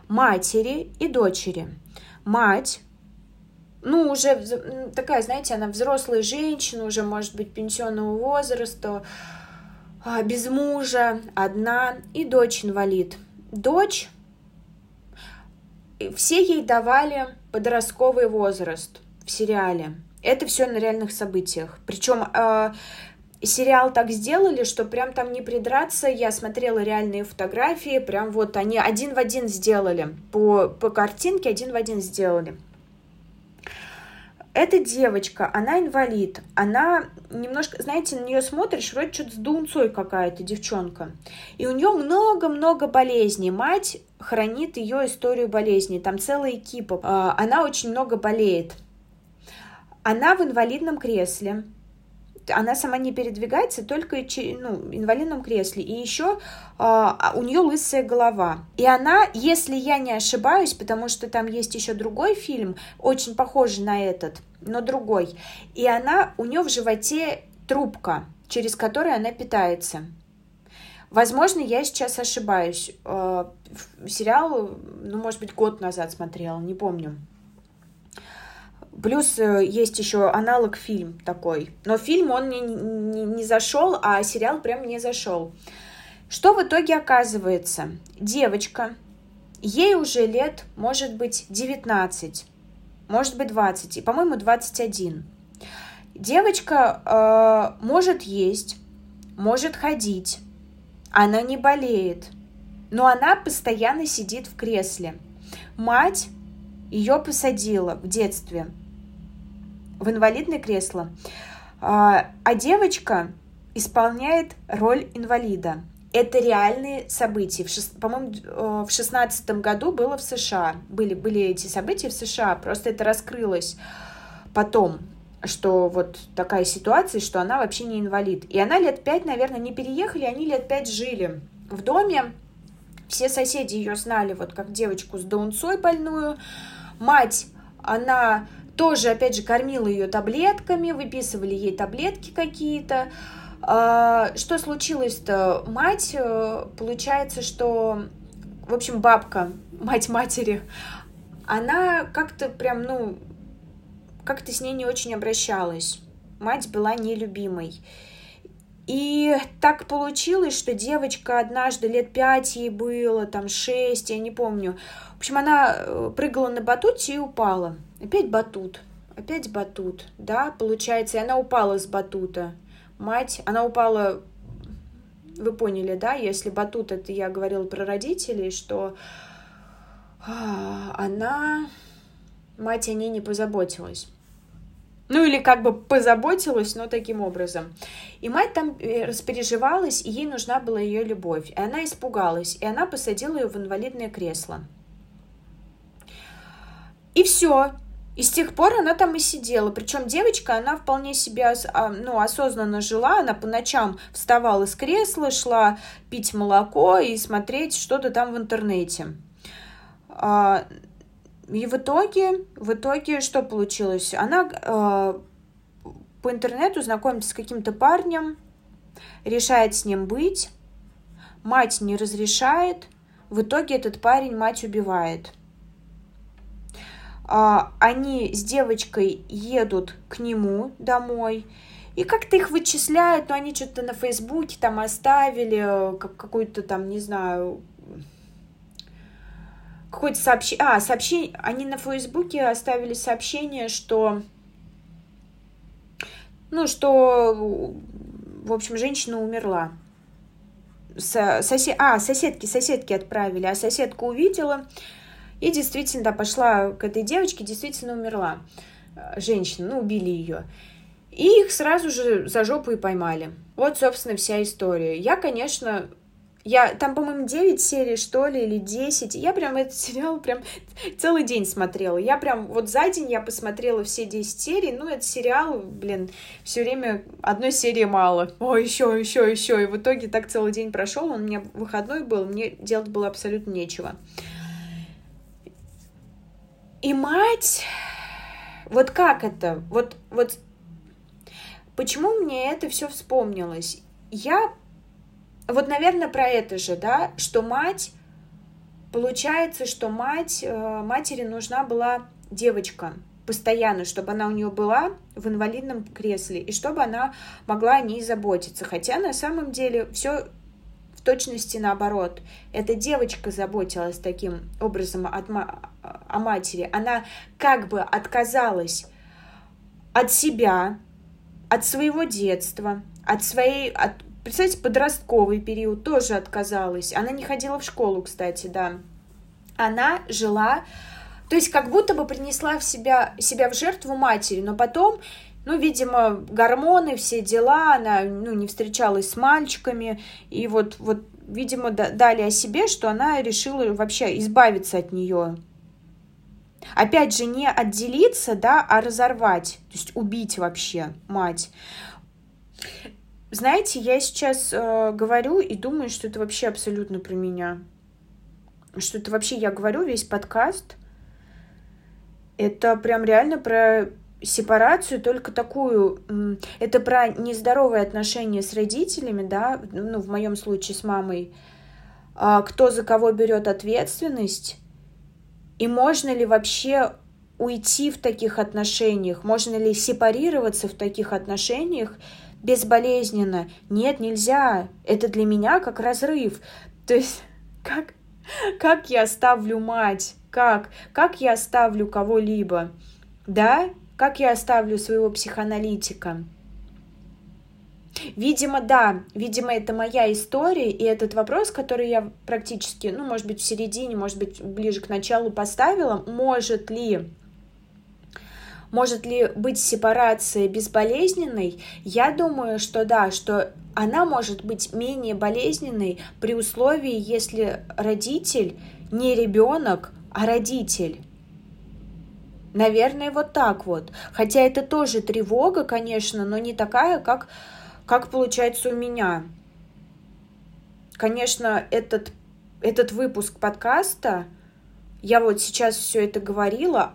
матери и дочери. Мать ну, уже такая, знаете, она взрослая женщина, уже, может быть, пенсионного возраста, без мужа, одна, и дочь инвалид. Дочь, все ей давали подростковый возраст в сериале. Это все на реальных событиях. Причем э, сериал так сделали, что прям там не придраться. Я смотрела реальные фотографии, прям вот они один в один сделали. По, по картинке один в один сделали эта девочка, она инвалид, она немножко, знаете, на нее смотришь, вроде что-то с дунцой какая-то девчонка. И у нее много-много болезней. Мать хранит ее историю болезней, там целая экипа. А, она очень много болеет. Она в инвалидном кресле, она сама не передвигается, только ну, инвалидном кресле. И еще э, а, у нее лысая голова. И она, если я не ошибаюсь, потому что там есть еще другой фильм, очень похожий на этот, но другой. И она, у нее в животе трубка, через которую она питается. Возможно, я сейчас ошибаюсь. Э, сериал, ну, может быть, год назад смотрела, не помню. Плюс э, есть еще аналог фильм такой. Но фильм он мне не, не зашел, а сериал прям не зашел. Что в итоге оказывается? Девочка, ей уже лет, может быть, 19, может быть, 20, и, по-моему, 21. Девочка э, может есть, может ходить, она не болеет, но она постоянно сидит в кресле. Мать ее посадила в детстве в инвалидное кресло, а, а девочка исполняет роль инвалида. Это реальные события. По-моему, э, в шестнадцатом году было в США. Были, были эти события в США. Просто это раскрылось потом, что вот такая ситуация, что она вообще не инвалид. И она лет пять, наверное, не переехали, они лет пять жили в доме. Все соседи ее знали, вот как девочку с даунцой больную. Мать, она тоже, опять же, кормила ее таблетками, выписывали ей таблетки какие-то. А, что случилось-то? Мать, э, получается, что, в общем, бабка, мать матери, она как-то прям, ну, как-то с ней не очень обращалась. Мать была нелюбимой. И так получилось, что девочка однажды лет пять ей было, там шесть, я не помню. В общем, она э, прыгала на батуте и упала. Опять батут, опять батут, да, получается, и она упала с батута. Мать, она упала, вы поняли, да, если батут, это я говорила про родителей, что а, она, мать о ней не позаботилась. Ну или как бы позаботилась, но таким образом. И мать там э, распереживалась, и ей нужна была ее любовь. И она испугалась, и она посадила ее в инвалидное кресло. И все. И с тех пор она там и сидела. Причем девочка, она вполне себе а, ну, осознанно жила. Она по ночам вставала с кресла, шла пить молоко и смотреть что-то там в интернете. И в итоге, в итоге что получилось? Она а, по интернету знакомится с каким-то парнем, решает с ним быть, мать не разрешает, в итоге этот парень мать убивает – а, они с девочкой едут к нему домой, и как-то их вычисляют, но они что-то на Фейсбуке там оставили, как какую-то там, не знаю, какое-то сообщение, а, сообщение, они на Фейсбуке оставили сообщение, что, ну, что, в общем, женщина умерла. Сосед... А, соседки, соседки отправили, а соседка увидела и действительно, да, пошла к этой девочке, действительно умерла женщина, ну, убили ее. И их сразу же за жопу и поймали. Вот, собственно, вся история. Я, конечно, я там, по-моему, 9 серий, что ли, или 10. Я прям этот [LAUGHS] сериал прям целый день смотрела. Я прям вот за день я посмотрела все 10 серий. Ну, этот сериал, блин, все время одной серии мало. О, еще, еще, еще. И в итоге так целый день прошел. Он у меня выходной был, мне делать было абсолютно нечего. И мать... Вот как это? Вот, вот Почему мне это все вспомнилось? Я вот, наверное, про это же, да, что мать, получается, что мать, э, матери нужна была девочка постоянно, чтобы она у нее была в инвалидном кресле, и чтобы она могла о ней заботиться. Хотя на самом деле все в точности наоборот. Эта девочка заботилась таким образом от о матери. Она как бы отказалась от себя, от своего детства, от своей, от, представьте, подростковый период тоже отказалась. Она не ходила в школу, кстати, да. Она жила, то есть как будто бы принесла в себя, себя в жертву матери, но потом ну, видимо, гормоны, все дела, она, ну, не встречалась с мальчиками, и вот, вот, видимо, дали о себе, что она решила вообще избавиться от нее. Опять же, не отделиться, да, а разорвать, то есть убить вообще мать. Знаете, я сейчас э, говорю и думаю, что это вообще абсолютно про меня. Что это вообще я говорю весь подкаст. Это прям реально про сепарацию, только такую. Это про нездоровые отношения с родителями, да, ну, в моем случае с мамой. А кто за кого берет ответственность и можно ли вообще уйти в таких отношениях? Можно ли сепарироваться в таких отношениях безболезненно? Нет, нельзя. Это для меня как разрыв. То есть [LAUGHS] как, как я оставлю мать? Как? Как я оставлю кого-либо? Да? Как я оставлю своего психоаналитика? Видимо, да, видимо, это моя история, и этот вопрос, который я практически, ну, может быть, в середине, может быть, ближе к началу поставила, может ли может ли быть сепарация безболезненной? Я думаю, что да, что она может быть менее болезненной при условии, если родитель не ребенок, а родитель. Наверное, вот так вот. Хотя это тоже тревога, конечно, но не такая, как как получается у меня? Конечно, этот, этот выпуск подкаста, я вот сейчас все это говорила,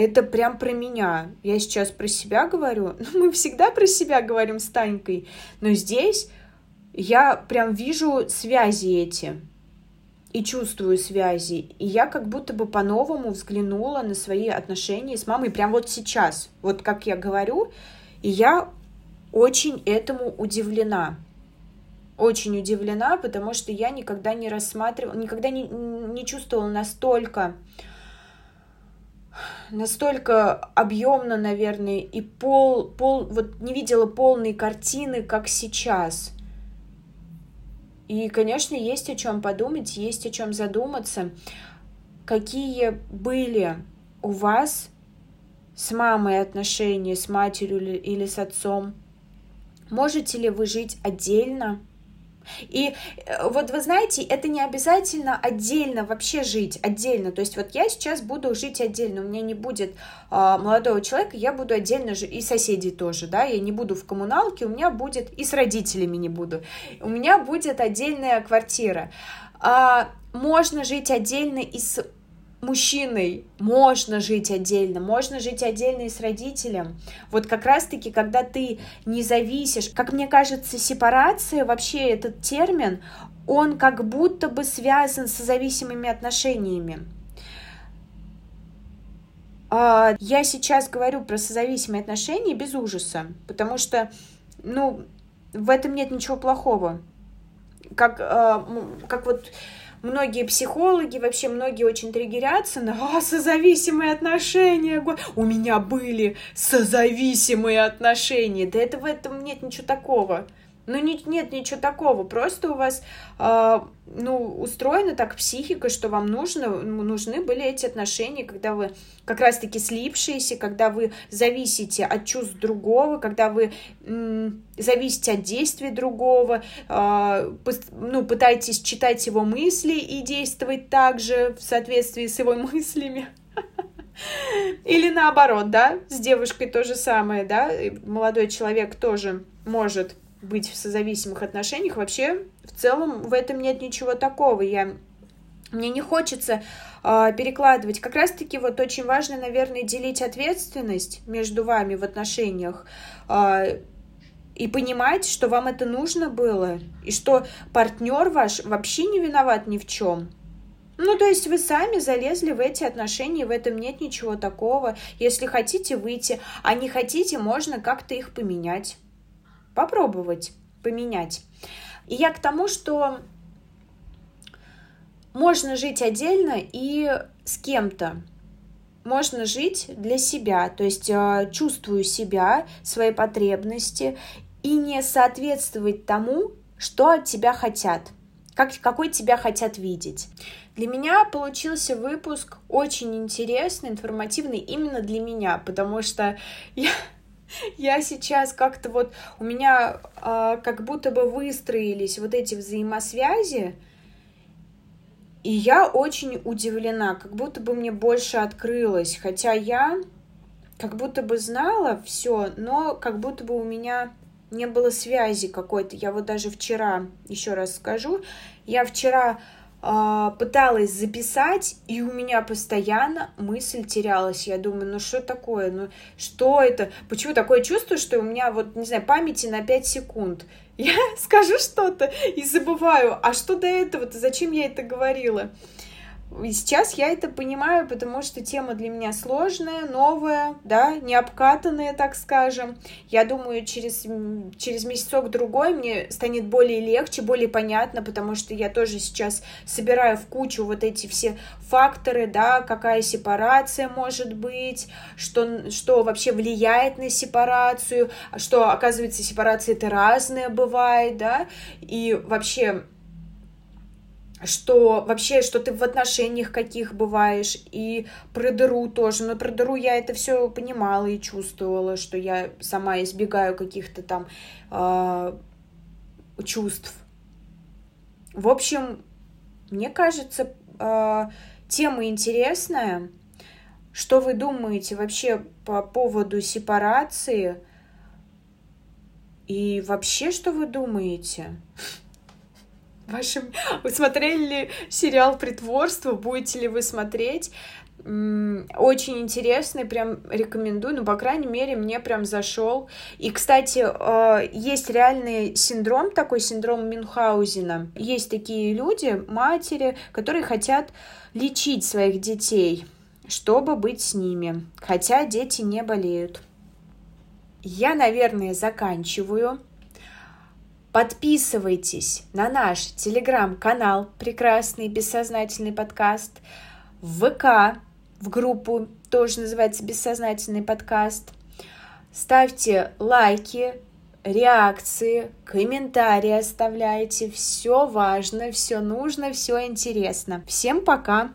это прям про меня. Я сейчас про себя говорю. [LAUGHS] Ну, мы всегда про себя говорим с Танькой. Но здесь я прям вижу связи эти. И чувствую связи. И я как будто бы по-новому взглянула на свои отношения с мамой прям вот сейчас. Вот как я говорю. И я очень этому удивлена. Очень удивлена, потому что я никогда не рассматривала, никогда не, не чувствовала настолько настолько объемно, наверное, и пол, пол, вот не видела полной картины, как сейчас. И, конечно, есть о чем подумать, есть о чем задуматься. Какие были у вас с мамой отношения, с матерью или, с отцом? Можете ли вы жить отдельно? И э, вот вы знаете, это не обязательно отдельно вообще жить, отдельно. То есть вот я сейчас буду жить отдельно, у меня не будет э, молодого человека, я буду отдельно жить, и соседей тоже, да, я не буду в коммуналке, у меня будет, и с родителями не буду, у меня будет отдельная квартира. А, можно жить отдельно и с мужчиной можно жить отдельно, можно жить отдельно и с родителем. Вот как раз-таки, когда ты не зависишь, как мне кажется, сепарация, вообще этот термин, он как будто бы связан с зависимыми отношениями. а, я сейчас говорю про созависимые отношения без ужаса, потому что, ну, в этом нет ничего плохого. Как, а, как вот многие психологи, вообще многие очень триггерятся на а, созависимые отношения. У меня были созависимые отношения. Да это в этом нет ничего такого. Ну, нет, нет ничего такого, просто у вас, э, ну, устроена так психика, что вам нужно, ну, нужны были эти отношения, когда вы как раз-таки слипшиеся, когда вы зависите от чувств другого, когда вы м, зависите от действий другого, э, ну, пытаетесь читать его мысли и действовать так же в соответствии с его [LAUGHS] мыслями. Или наоборот, да, с девушкой то же самое, да, молодой человек тоже может быть в созависимых отношениях. Вообще, в целом, в этом нет ничего такого. Я мне не хочется э, перекладывать. Как раз-таки вот очень важно, наверное, делить ответственность между вами в отношениях э, и понимать, что вам это нужно было, и что партнер ваш вообще не виноват ни в чем. Ну, то есть вы сами залезли в эти отношения, в этом нет ничего такого. Если хотите выйти, а не хотите, можно как-то их поменять попробовать поменять. И я к тому, что можно жить отдельно и с кем-то. Можно жить для себя, то есть э, чувствую себя, свои потребности и не соответствовать тому, что от тебя хотят, как, какой тебя хотят видеть. Для меня получился выпуск очень интересный, информативный именно для меня, потому что я я сейчас как-то вот у меня э, как будто бы выстроились вот эти взаимосвязи, и я очень удивлена, как будто бы мне больше открылось, хотя я как будто бы знала все, но как будто бы у меня не было связи какой-то. Я вот даже вчера, еще раз скажу, я вчера пыталась записать, и у меня постоянно мысль терялась. Я думаю, ну что такое? Ну что это? Почему такое чувство, что у меня вот, не знаю, памяти на 5 секунд? Я [LAUGHS] скажу что-то и забываю. А что до этого-то? Зачем я это говорила? И сейчас я это понимаю, потому что тема для меня сложная, новая, да, не обкатанная, так скажем. Я думаю, через, через месяцок-другой мне станет более легче, более понятно, потому что я тоже сейчас собираю в кучу вот эти все факторы, да, какая сепарация может быть, что, что вообще влияет на сепарацию, что, оказывается, сепарация это разная бывает, да, и вообще что вообще, что ты в отношениях каких бываешь, и про дыру тоже. Но про дыру я это все понимала и чувствовала, что я сама избегаю каких-то там э, чувств. В общем, мне кажется, э, тема интересная. Что вы думаете вообще по поводу сепарации? И вообще, что вы думаете? Вашим... [LAUGHS] Вы смотрели ли сериал «Притворство»? Будете ли вы смотреть? Очень интересный, прям рекомендую, ну, по крайней мере, мне прям зашел. И, кстати, э, есть реальный синдром, такой синдром Мюнхгаузена. Есть такие люди, матери, которые хотят лечить своих детей, чтобы быть с ними, хотя дети не болеют. Я, наверное, заканчиваю. Подписывайтесь на наш телеграм-канал «Прекрасный бессознательный подкаст», в ВК, в группу, тоже называется «Бессознательный подкаст». Ставьте лайки, реакции, комментарии оставляйте. Все важно, все нужно, все интересно. Всем пока!